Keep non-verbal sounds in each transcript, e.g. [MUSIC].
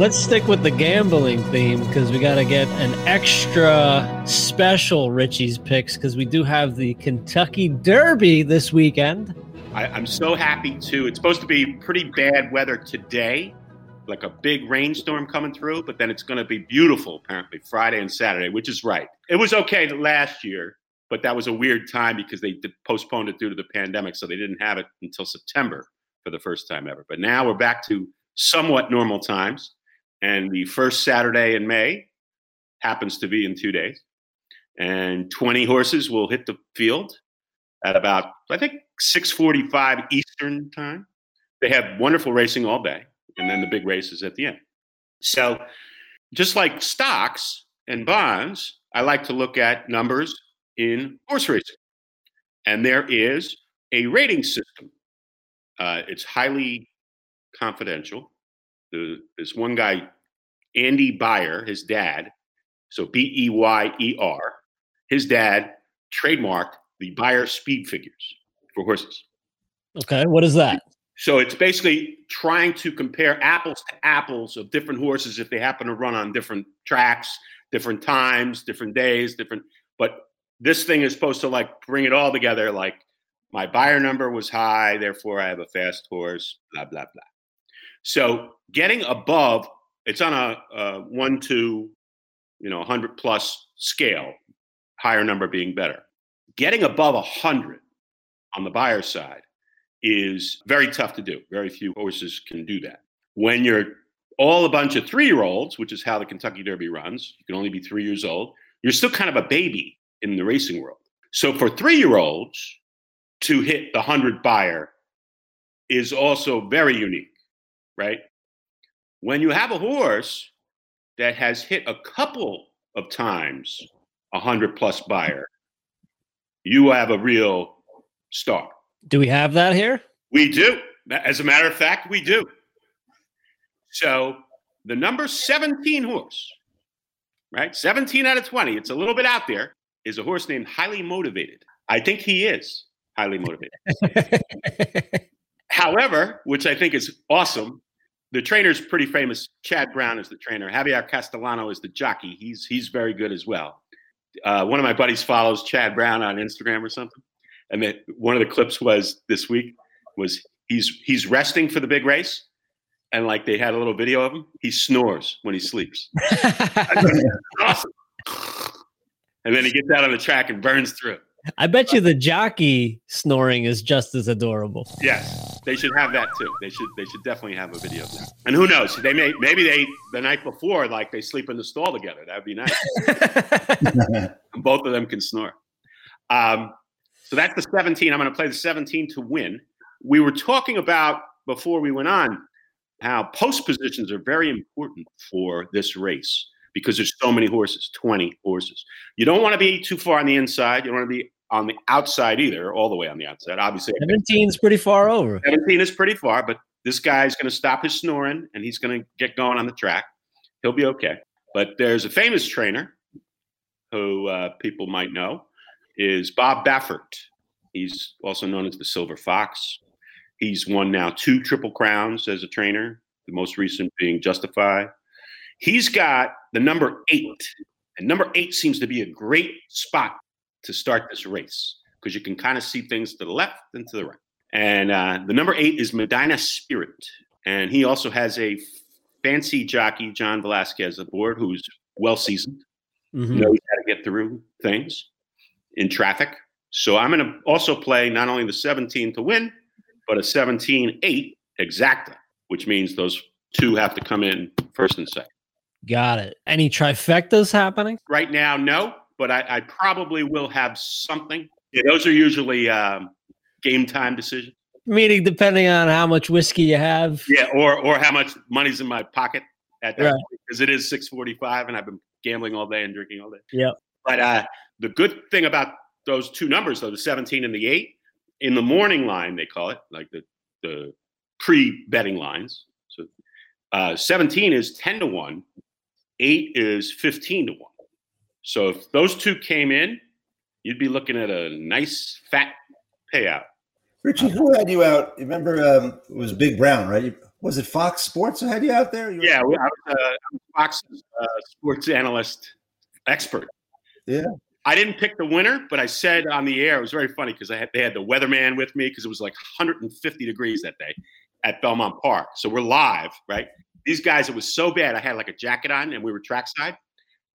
let's stick with the gambling theme because we got to get an extra special Richie's picks because we do have the Kentucky Derby this weekend. I, I'm so happy too. It's supposed to be pretty bad weather today, like a big rainstorm coming through, but then it's going to be beautiful apparently Friday and Saturday, which is right. It was okay last year, but that was a weird time because they postponed it due to the pandemic, so they didn't have it until September for the first time ever. But now we're back to somewhat normal times, and the first Saturday in May happens to be in two days, and 20 horses will hit the field at about I think 6:45 Eastern time. They have wonderful racing all day, and then the big races at the end. So, just like stocks and bonds, I like to look at numbers in horse racing, and there is a rating system. Uh, it's highly confidential. The, this one guy, Andy Beyer, his dad, so B E Y E R, his dad trademarked the Beyer speed figures for horses. Okay, what is that? So it's basically trying to compare apples to apples of different horses if they happen to run on different tracks, different times, different days, different. But this thing is supposed to like bring it all together. Like my Beyer number was high, therefore I have a fast horse. Blah blah blah. So getting above, it's on a, a one to, you know, hundred plus scale. Higher number being better. Getting above hundred on the Beyer side is very tough to do. Very few horses can do that. When you're all a bunch of three year olds, which is how the Kentucky Derby runs, you can only be three years old, you're still kind of a baby in the racing world. So for three year olds to hit the 100 Beyer is also very unique, right? When you have a horse that has hit a couple of times a 100 plus Beyer, you have a real star. Do we have that here? We do. As a matter of fact, we do. So the number 17 horse, right? 17 out of 20, it's a little bit out there, is a horse named Highly Motivated. I think he is highly motivated. [LAUGHS] However, which I think is awesome, the trainer's pretty famous. Chad Brown is the trainer. Javier Castellano is the jockey. He's he's very good as well. Uh, one of my buddies follows Chad Brown on Instagram or something, and that one of the clips was this week was he's he's resting for the big race, and like they had a little video of him. He snores when he sleeps. [LAUGHS] awesome. And then he gets out on the track and burns through. I bet you the jockey snoring is just as adorable. Yes, they should have that too. They should they should definitely have a video of that. And who knows? They may maybe they the night before like they sleep in the stall together. That'd be nice. [LAUGHS] And Both of them can snore. Um, so that's the 17. I'm going to play the 17 to win. We were talking about before we went on how post positions are very important for this race because there's so many horses, 20 horses. You don't want to be too far on the inside. You don't want to be on the outside either, all the way on the outside. Obviously, 17 is pretty far over. 17 is pretty far, but this guy's going to stop his snoring and he's going to get going on the track. He'll be okay. But there's a famous trainer who uh, people might know is Bob Baffert. He's also known as the Silver Fox. He's won now two Triple Crowns as a trainer, the most recent being Justify. He's got the number eight, and number eight seems to be a great spot to start this race because you can kind of see things to the left and to the right. And uh, the number eight is Medina Spirit. And he also has a fancy jockey, John Velazquez, aboard, who's well seasoned, Mhm. knows how to get through things in traffic. So I'm going to also play not only the 17 to win, but a 17 8 exacta, which means those two have to come in first and second. Got it. Any trifectas happening? Right now, no, but I, I probably will have something. Yeah, those are usually um, game time decisions. Meaning, depending on how much whiskey you have. Yeah, or or how much money's in my pocket at that Right. point because it is six forty five, and I've been gambling all day and drinking all day. Yep. But uh, the good thing about those two numbers, though, the seventeen and the eight, in the morning line they call it, like the the pre betting lines. So uh, seventeen is ten to one, eight is fifteen to one. So if those two came in, you'd be looking at a nice fat payout. Richie, who had you out? Remember um, it was Big Brown, right? Was it Fox Sports that had you out there? You yeah, I was, uh, I was Fox uh, sports analyst expert. Yeah. I didn't pick the winner, but I said on the air, it was very funny because had, they had the weatherman with me because it was like 150 degrees that day at Belmont Park. So we're live, right? These guys, it was so bad. I had like a jacket on and we were trackside,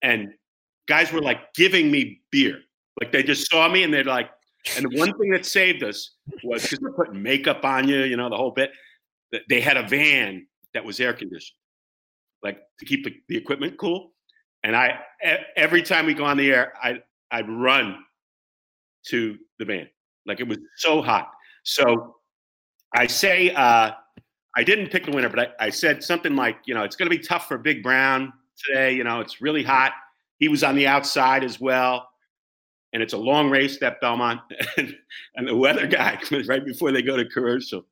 and guys were like giving me beer. Like they just saw me and they're like, and the one thing that saved us was because they're putting makeup on you, you know, the whole bit. They had a van that was air conditioned, like to keep the, the equipment cool. And I, every time we go on the air, I, I'd run to the van. Like it was so hot. So I say, uh, I didn't pick the winner, but I, I said something like, you know, it's going to be tough for Big Brown today. You know, it's really hot. He was on the outside as well. And it's a long race at Belmont. [LAUGHS] and, and the weather guy, [LAUGHS] right before they go to commercial,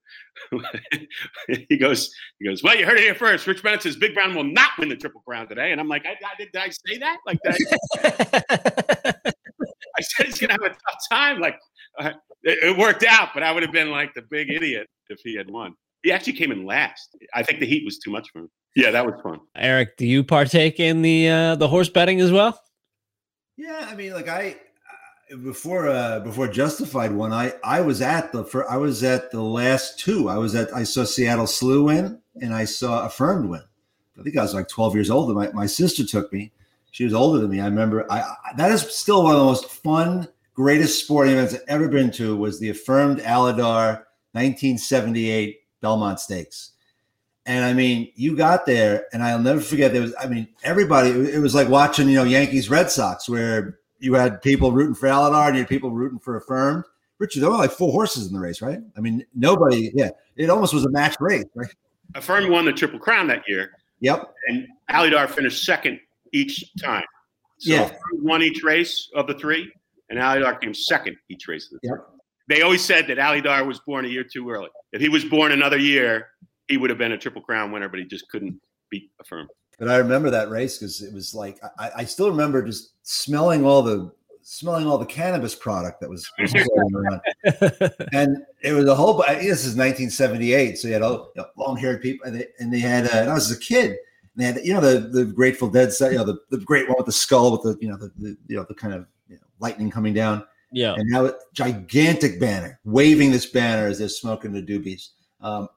[LAUGHS] he goes, he goes, well, you heard it here first. Rich Bennett says Big Brown will not win the Triple Crown today. And I'm like, I, I, did, did I say that? Like that? I said he's gonna have a tough time. Like uh, it, it, worked out, but I would have been like the big idiot if he had won. He actually came in last. I think the heat was too much for him. Yeah, that was fun. Eric, do you partake in the uh, the horse betting as well? Yeah, I mean, like I before uh before Justified one, I I was at the for I was at the last two. I was at I saw Seattle Slew win and I saw Affirmed win. I think I was like 12 years old. My my sister took me. She was older than me. I remember I, I that is still one of the most fun, greatest sporting events I've ever been to was the Affirmed Alydar 1978 Belmont Stakes. And I mean, you got there, and I'll never forget. There was, I mean, everybody. It was like watching, you know, Yankees Red Sox, where you had people rooting for Alydar and you had people rooting for Affirmed. Richard, there were like four horses in the race, right? I mean, nobody, yeah, it almost was a match race, right? Affirmed won the Triple Crown that year. Yep. And Alydar finished second each time. So yeah. won each race of the three, and Alydar came second each race of the yep. three. They always said that Alydar was born a year too early. If he was born another year, he would have been a Triple Crown winner, but he just couldn't beat Affirmed. But I remember that race because it was like I, I, still remember just smelling all the smelling all the cannabis product that was, was going [LAUGHS] around, and it was a whole. This is 1978, so you had all you know, long haired people, and they, and they had. Uh, and I was a kid. And they had, you know, the the Grateful Dead set, you know, the, the great one with the skull with the, you know, the, the you know, the kind of you know, lightning coming down. Yeah. And now, a gigantic banner, waving this banner as they're smoking the doobies. Um,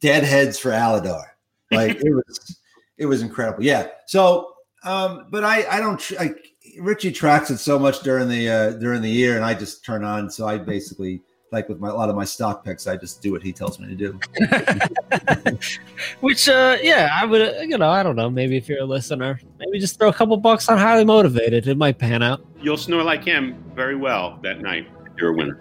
deadheads for Alydar. Like it was, it was incredible. Yeah. So, um, but I, I don't, like Richie tracks it so much during the, uh, during the year and I just turn on. So I basically, like with my, a lot of my stock picks, I just do what he tells me to do. [LAUGHS] Which, uh, yeah, I would, you know, I don't know. Maybe if you're a listener, maybe just throw a couple bucks on highly motivated. It might pan out. You'll snore like him very well that night. You're a winner.